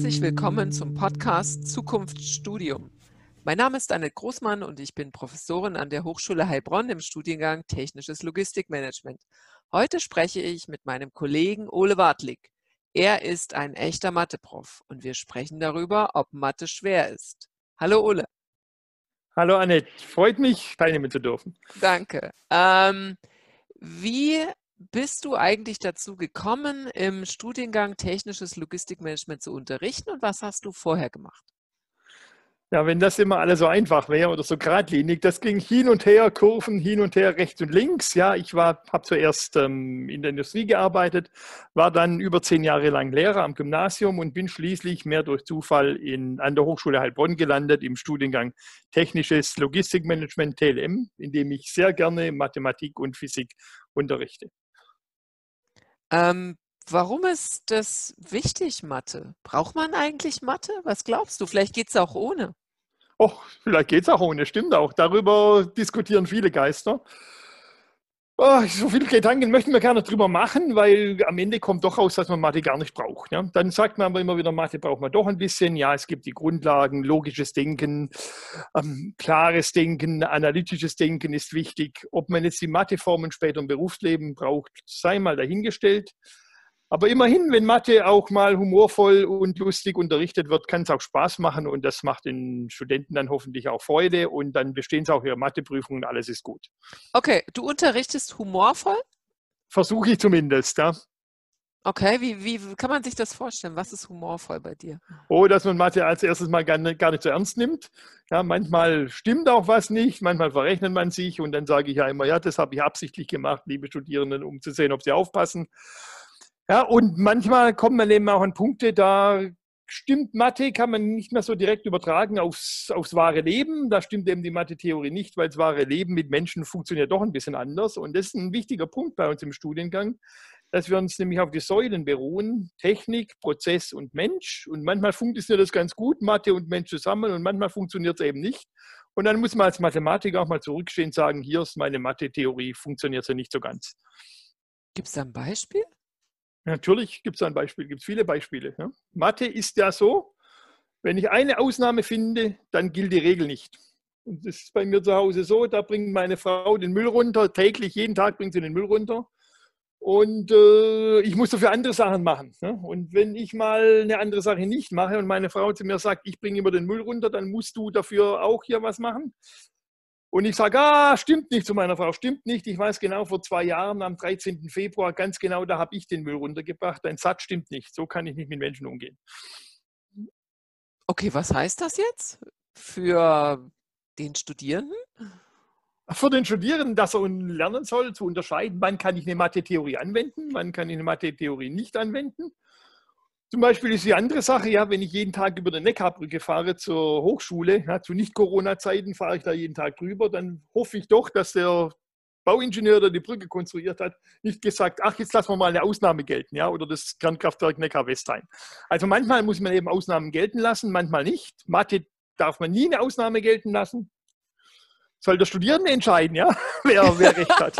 Herzlich willkommen zum Podcast Zukunftsstudium. Mein Name ist Annette Großmann und ich bin Professorin an der Hochschule Heilbronn im Studiengang Technisches Logistikmanagement. Heute spreche ich mit meinem Kollegen Ole Wartlik. Er ist ein echter Mathe-Prof und wir sprechen darüber, ob Mathe schwer ist. Hallo Ole. Hallo Annette, freut mich, teilnehmen zu dürfen. Danke. Ähm, wie bist du eigentlich dazu gekommen, im Studiengang Technisches Logistikmanagement zu unterrichten und was hast du vorher gemacht? Ja, wenn das immer alles so einfach wäre oder so geradlinig, das ging hin und her, Kurven hin und her, rechts und links. Ja, ich habe zuerst ähm, in der Industrie gearbeitet, war dann über zehn Jahre lang Lehrer am Gymnasium und bin schließlich mehr durch Zufall in, an der Hochschule Heilbronn gelandet im Studiengang Technisches Logistikmanagement TLM, in dem ich sehr gerne Mathematik und Physik unterrichte. Ähm, warum ist das wichtig, Mathe? Braucht man eigentlich Mathe? Was glaubst du? Vielleicht geht es auch ohne. Och, vielleicht geht es auch ohne, stimmt auch. Darüber diskutieren viele Geister. Oh, so viele Gedanken möchten wir gerne drüber machen, weil am Ende kommt doch raus, dass man Mathe gar nicht braucht. Ja? Dann sagt man aber immer wieder, Mathe braucht man doch ein bisschen. Ja, es gibt die Grundlagen, logisches Denken, ähm, klares Denken, analytisches Denken ist wichtig. Ob man jetzt die Matheformen später im Berufsleben braucht, sei mal dahingestellt. Aber immerhin, wenn Mathe auch mal humorvoll und lustig unterrichtet wird, kann es auch Spaß machen und das macht den Studenten dann hoffentlich auch Freude und dann bestehen sie auch ihre Matheprüfungen und alles ist gut. Okay, du unterrichtest humorvoll? Versuche ich zumindest, ja. Okay, wie, wie kann man sich das vorstellen? Was ist humorvoll bei dir? Oh, dass man Mathe als erstes mal gar nicht, gar nicht so ernst nimmt. Ja, manchmal stimmt auch was nicht, manchmal verrechnet man sich und dann sage ich ja immer, ja, das habe ich absichtlich gemacht, liebe Studierenden, um zu sehen, ob sie aufpassen. Ja, und manchmal kommt man eben auch an Punkte, da stimmt Mathe, kann man nicht mehr so direkt übertragen aufs, aufs wahre Leben. Da stimmt eben die Mathe-Theorie nicht, weil das wahre Leben mit Menschen funktioniert doch ein bisschen anders. Und das ist ein wichtiger Punkt bei uns im Studiengang, dass wir uns nämlich auf die Säulen beruhen, Technik, Prozess und Mensch. Und manchmal funktioniert das ganz gut, Mathe und Mensch zusammen, und manchmal funktioniert es eben nicht. Und dann muss man als Mathematiker auch mal zurückstehen und sagen, hier ist meine Mathe-Theorie, funktioniert ja nicht so ganz. Gibt es da ein Beispiel? Natürlich gibt es ein Beispiel, gibt es viele Beispiele. Ja. Mathe ist ja so, wenn ich eine Ausnahme finde, dann gilt die Regel nicht. Und das ist bei mir zu Hause so, da bringt meine Frau den Müll runter, täglich, jeden Tag bringt sie den Müll runter. Und äh, ich muss dafür andere Sachen machen. Ne? Und wenn ich mal eine andere Sache nicht mache und meine Frau zu mir sagt, ich bringe immer den Müll runter, dann musst du dafür auch hier was machen. Und ich sage, ah, stimmt nicht zu meiner Frau, stimmt nicht. Ich weiß genau, vor zwei Jahren, am 13. Februar, ganz genau, da habe ich den Müll runtergebracht. Dein Satz stimmt nicht. So kann ich nicht mit Menschen umgehen. Okay, was heißt das jetzt für den Studierenden? Für den Studierenden, dass er lernen soll, zu unterscheiden, wann kann ich eine Mathe-Theorie anwenden, wann kann ich eine Mathe-Theorie nicht anwenden. Zum Beispiel ist die andere Sache, ja, wenn ich jeden Tag über die Neckarbrücke fahre zur Hochschule, ja, zu Nicht-Corona-Zeiten fahre ich da jeden Tag drüber, dann hoffe ich doch, dass der Bauingenieur, der die Brücke konstruiert hat, nicht gesagt, ach, jetzt lassen wir mal eine Ausnahme gelten, ja, oder das Kernkraftwerk Neckar-Westheim. Also manchmal muss man eben Ausnahmen gelten lassen, manchmal nicht. Mathe darf man nie eine Ausnahme gelten lassen. Soll der Studierende entscheiden, ja, wer, wer recht hat.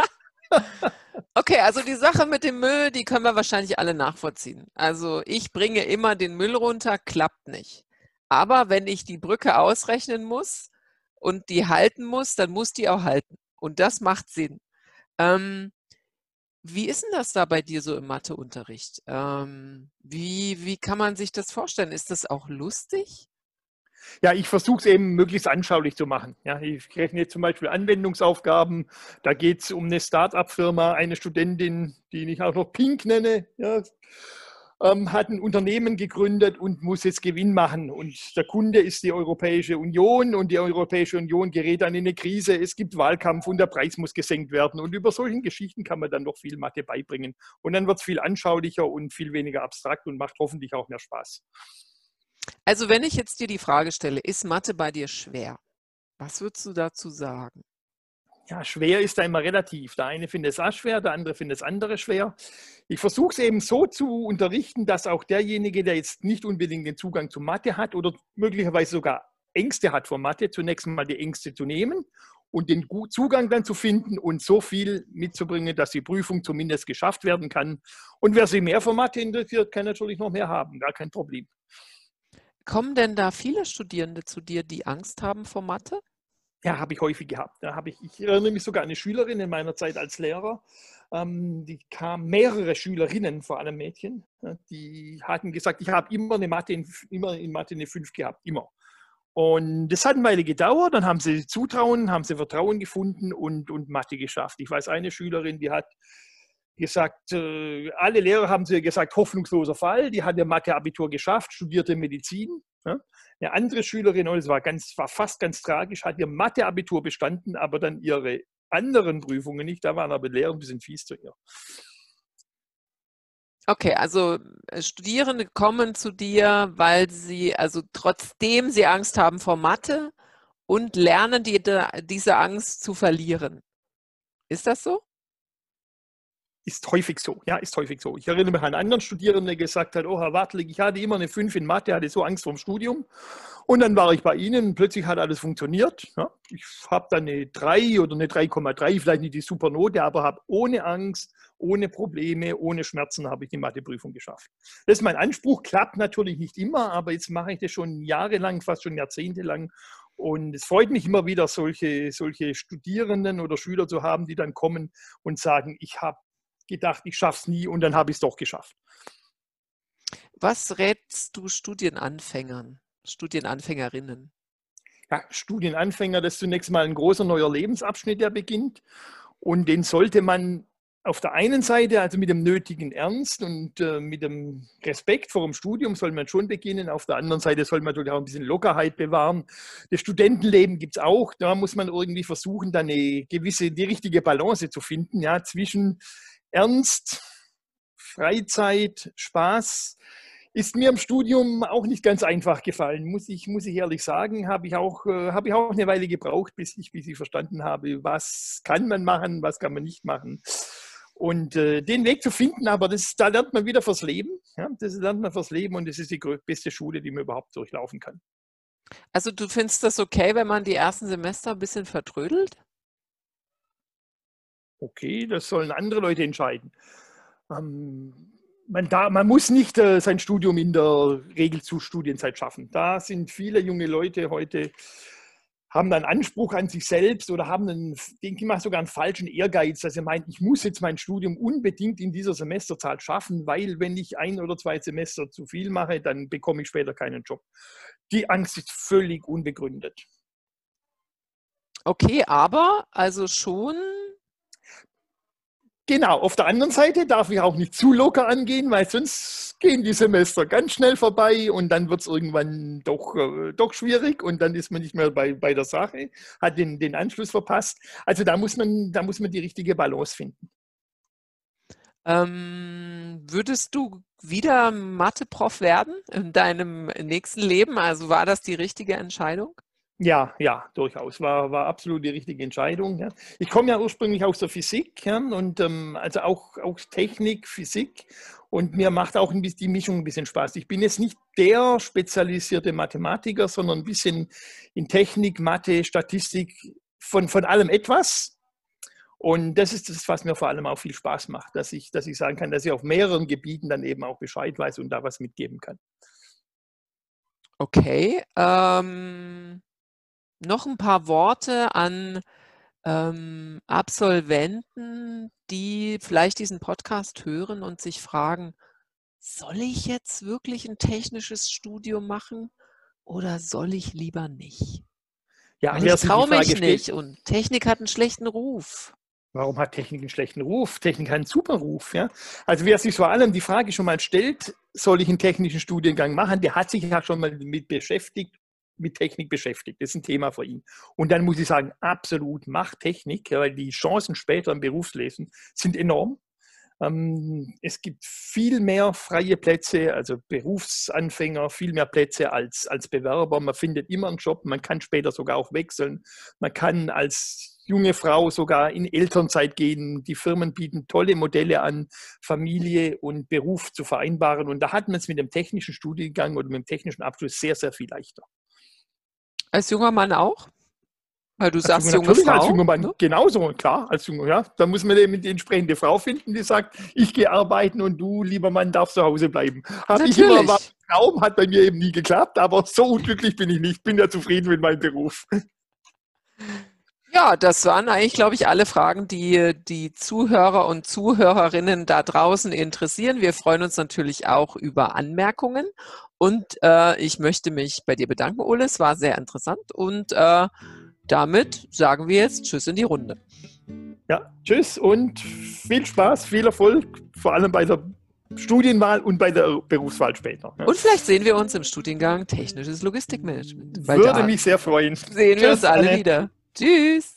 Okay, also die Sache mit dem Müll, die können wir wahrscheinlich alle nachvollziehen. Also ich bringe immer den Müll runter, klappt nicht. Aber wenn ich die Brücke ausrechnen muss und die halten muss, dann muss die auch halten. Und das macht Sinn. Ähm, wie ist denn das da bei dir so im Matheunterricht? Ähm, wie, wie kann man sich das vorstellen? Ist das auch lustig? Ja, ich versuche es eben möglichst anschaulich zu machen. Ja, ich rechne jetzt zum Beispiel Anwendungsaufgaben. Da geht es um eine Start-up-Firma, eine Studentin, die ich auch noch Pink nenne, ja, ähm, hat ein Unternehmen gegründet und muss jetzt Gewinn machen. Und der Kunde ist die Europäische Union und die Europäische Union gerät dann in eine Krise. Es gibt Wahlkampf und der Preis muss gesenkt werden. Und über solchen Geschichten kann man dann noch viel Mathe beibringen. Und dann wird es viel anschaulicher und viel weniger abstrakt und macht hoffentlich auch mehr Spaß. Also wenn ich jetzt dir die Frage stelle, ist Mathe bei dir schwer? Was würdest du dazu sagen? Ja, schwer ist da immer relativ. Der eine findet es auch schwer, der andere findet es andere schwer. Ich versuche es eben so zu unterrichten, dass auch derjenige, der jetzt nicht unbedingt den Zugang zu Mathe hat oder möglicherweise sogar Ängste hat vor Mathe, zunächst mal die Ängste zu nehmen und den Zugang dann zu finden und so viel mitzubringen, dass die Prüfung zumindest geschafft werden kann. Und wer sich mehr von Mathe interessiert, kann natürlich noch mehr haben, gar kein Problem. Kommen denn da viele Studierende zu dir, die Angst haben vor Mathe? Ja, habe ich häufig gehabt. Da habe ich, ich erinnere mich sogar an eine Schülerin in meiner Zeit als Lehrer. Ähm, die kam mehrere Schülerinnen, vor allem Mädchen, die hatten gesagt, ich habe immer eine Mathe, in, immer in Mathe eine 5 gehabt, immer. Und das hat eine Weile gedauert, dann haben sie Zutrauen, haben sie Vertrauen gefunden und, und Mathe geschafft. Ich weiß, eine Schülerin, die hat gesagt, äh, alle Lehrer haben sie gesagt, hoffnungsloser Fall, die hat ihr Mathe-Abitur geschafft, studierte Medizin. Eine andere Schülerin, und es war, ganz, war fast ganz tragisch, hat ihr Mathe-Abitur bestanden, aber dann ihre anderen Prüfungen nicht. Da waren aber Lehrer ein bisschen fies zu ihr. Okay, also äh, Studierende kommen zu dir, weil sie, also trotzdem sie Angst haben vor Mathe und lernen die, diese Angst zu verlieren. Ist das so? Ist häufig so, ja, ist häufig so. Ich erinnere mich an einen anderen Studierenden, der gesagt hat, oh Herr Wartelig, ich hatte immer eine 5 in Mathe, hatte so Angst vorm Studium. Und dann war ich bei Ihnen plötzlich hat alles funktioniert. Ja. Ich habe dann eine 3 oder eine 3,3, vielleicht nicht die Supernote, aber habe ohne Angst, ohne Probleme, ohne Schmerzen habe ich die Matheprüfung geschafft. Das ist mein Anspruch, klappt natürlich nicht immer, aber jetzt mache ich das schon jahrelang, fast schon jahrzehntelang und es freut mich immer wieder, solche, solche Studierenden oder Schüler zu haben, die dann kommen und sagen, ich habe gedacht, ich schaffe es nie und dann habe ich es doch geschafft. Was rätst du Studienanfängern, Studienanfängerinnen? Ja, Studienanfänger, das ist zunächst mal ein großer neuer Lebensabschnitt, der beginnt. Und den sollte man auf der einen Seite, also mit dem nötigen Ernst und äh, mit dem Respekt vor dem Studium soll man schon beginnen. Auf der anderen Seite soll man natürlich auch ein bisschen Lockerheit bewahren. Das Studentenleben gibt es auch. Da muss man irgendwie versuchen, dann eine gewisse, die richtige Balance zu finden, ja, zwischen Ernst, Freizeit, Spaß. Ist mir im Studium auch nicht ganz einfach gefallen, muss ich, muss ich ehrlich sagen. Habe ich, auch, äh, ich auch eine Weile gebraucht, bis ich, bis ich verstanden habe, was kann man machen, was kann man nicht machen. Und äh, den Weg zu finden, aber das, da lernt man wieder fürs Leben. Ja? Das lernt man fürs Leben und das ist die beste Schule, die man überhaupt durchlaufen kann. Also du findest das okay, wenn man die ersten Semester ein bisschen vertrödelt? Okay, das sollen andere Leute entscheiden. Ähm, man, da, man, muss nicht äh, sein Studium in der Regel zu Studienzeit schaffen. Da sind viele junge Leute heute, haben einen Anspruch an sich selbst oder haben einen, denke ich mal, sogar einen falschen Ehrgeiz, dass sie meinen, ich muss jetzt mein Studium unbedingt in dieser Semesterzahl schaffen, weil wenn ich ein oder zwei Semester zu viel mache, dann bekomme ich später keinen Job. Die Angst ist völlig unbegründet. Okay, aber also schon Genau, auf der anderen Seite darf ich auch nicht zu locker angehen, weil sonst gehen die Semester ganz schnell vorbei und dann wird es irgendwann doch, äh, doch schwierig und dann ist man nicht mehr bei, bei der Sache, hat den, den Anschluss verpasst. Also da muss man, da muss man die richtige Balance finden. Ähm, würdest du wieder Mathe-Prof werden in deinem nächsten Leben? Also war das die richtige Entscheidung? Ja, ja, durchaus. War, war absolut die richtige Entscheidung. Ja. Ich komme ja ursprünglich aus der Physik ja, und ähm, also auch, auch Technik, Physik. Und mir macht auch ein bisschen, die Mischung ein bisschen Spaß. Ich bin jetzt nicht der spezialisierte Mathematiker, sondern ein bisschen in Technik, Mathe, Statistik, von, von allem etwas. Und das ist das, was mir vor allem auch viel Spaß macht, dass ich, dass ich sagen kann, dass ich auf mehreren Gebieten dann eben auch Bescheid weiß und da was mitgeben kann. Okay. Ähm noch ein paar Worte an ähm, Absolventen, die vielleicht diesen Podcast hören und sich fragen, soll ich jetzt wirklich ein technisches Studium machen oder soll ich lieber nicht? Ja, Weil ich traue mich nicht und Technik hat einen schlechten Ruf. Warum hat Technik einen schlechten Ruf? Technik hat einen super Ruf. Ja? Also wer sich vor allem die Frage schon mal stellt, soll ich einen technischen Studiengang machen, der hat sich ja schon mal damit beschäftigt mit Technik beschäftigt. Das ist ein Thema für ihn. Und dann muss ich sagen, absolut, macht Technik, weil die Chancen später im Berufslesen sind enorm. Ähm, es gibt viel mehr freie Plätze, also Berufsanfänger, viel mehr Plätze als, als Bewerber. Man findet immer einen Job, man kann später sogar auch wechseln. Man kann als junge Frau sogar in Elternzeit gehen. Die Firmen bieten tolle Modelle an, Familie und Beruf zu vereinbaren. Und da hat man es mit dem technischen Studiengang oder mit dem technischen Abschluss sehr, sehr viel leichter. Als junger Mann auch? Weil du als sagst, junge Frau. Als junger Mann, ne? genauso, klar, als junger, ja. Da muss man eben die entsprechende Frau finden, die sagt, ich gehe arbeiten und du, lieber Mann, darfst zu Hause bleiben. Habe ich, immer, Traum hat bei mir eben nie geklappt, aber so unglücklich bin ich nicht. Bin ja zufrieden mit meinem Beruf. Ja, das waren eigentlich, glaube ich, alle Fragen, die die Zuhörer und Zuhörerinnen da draußen interessieren. Wir freuen uns natürlich auch über Anmerkungen. Und äh, ich möchte mich bei dir bedanken, Ole. Es war sehr interessant. Und äh, damit sagen wir jetzt Tschüss in die Runde. Ja, tschüss und viel Spaß, viel Erfolg, vor allem bei der Studienwahl und bei der Berufswahl später. Und vielleicht sehen wir uns im Studiengang Technisches Logistikmanagement. Würde mich sehr freuen. Sehen wir uns alle wieder. Tschüss.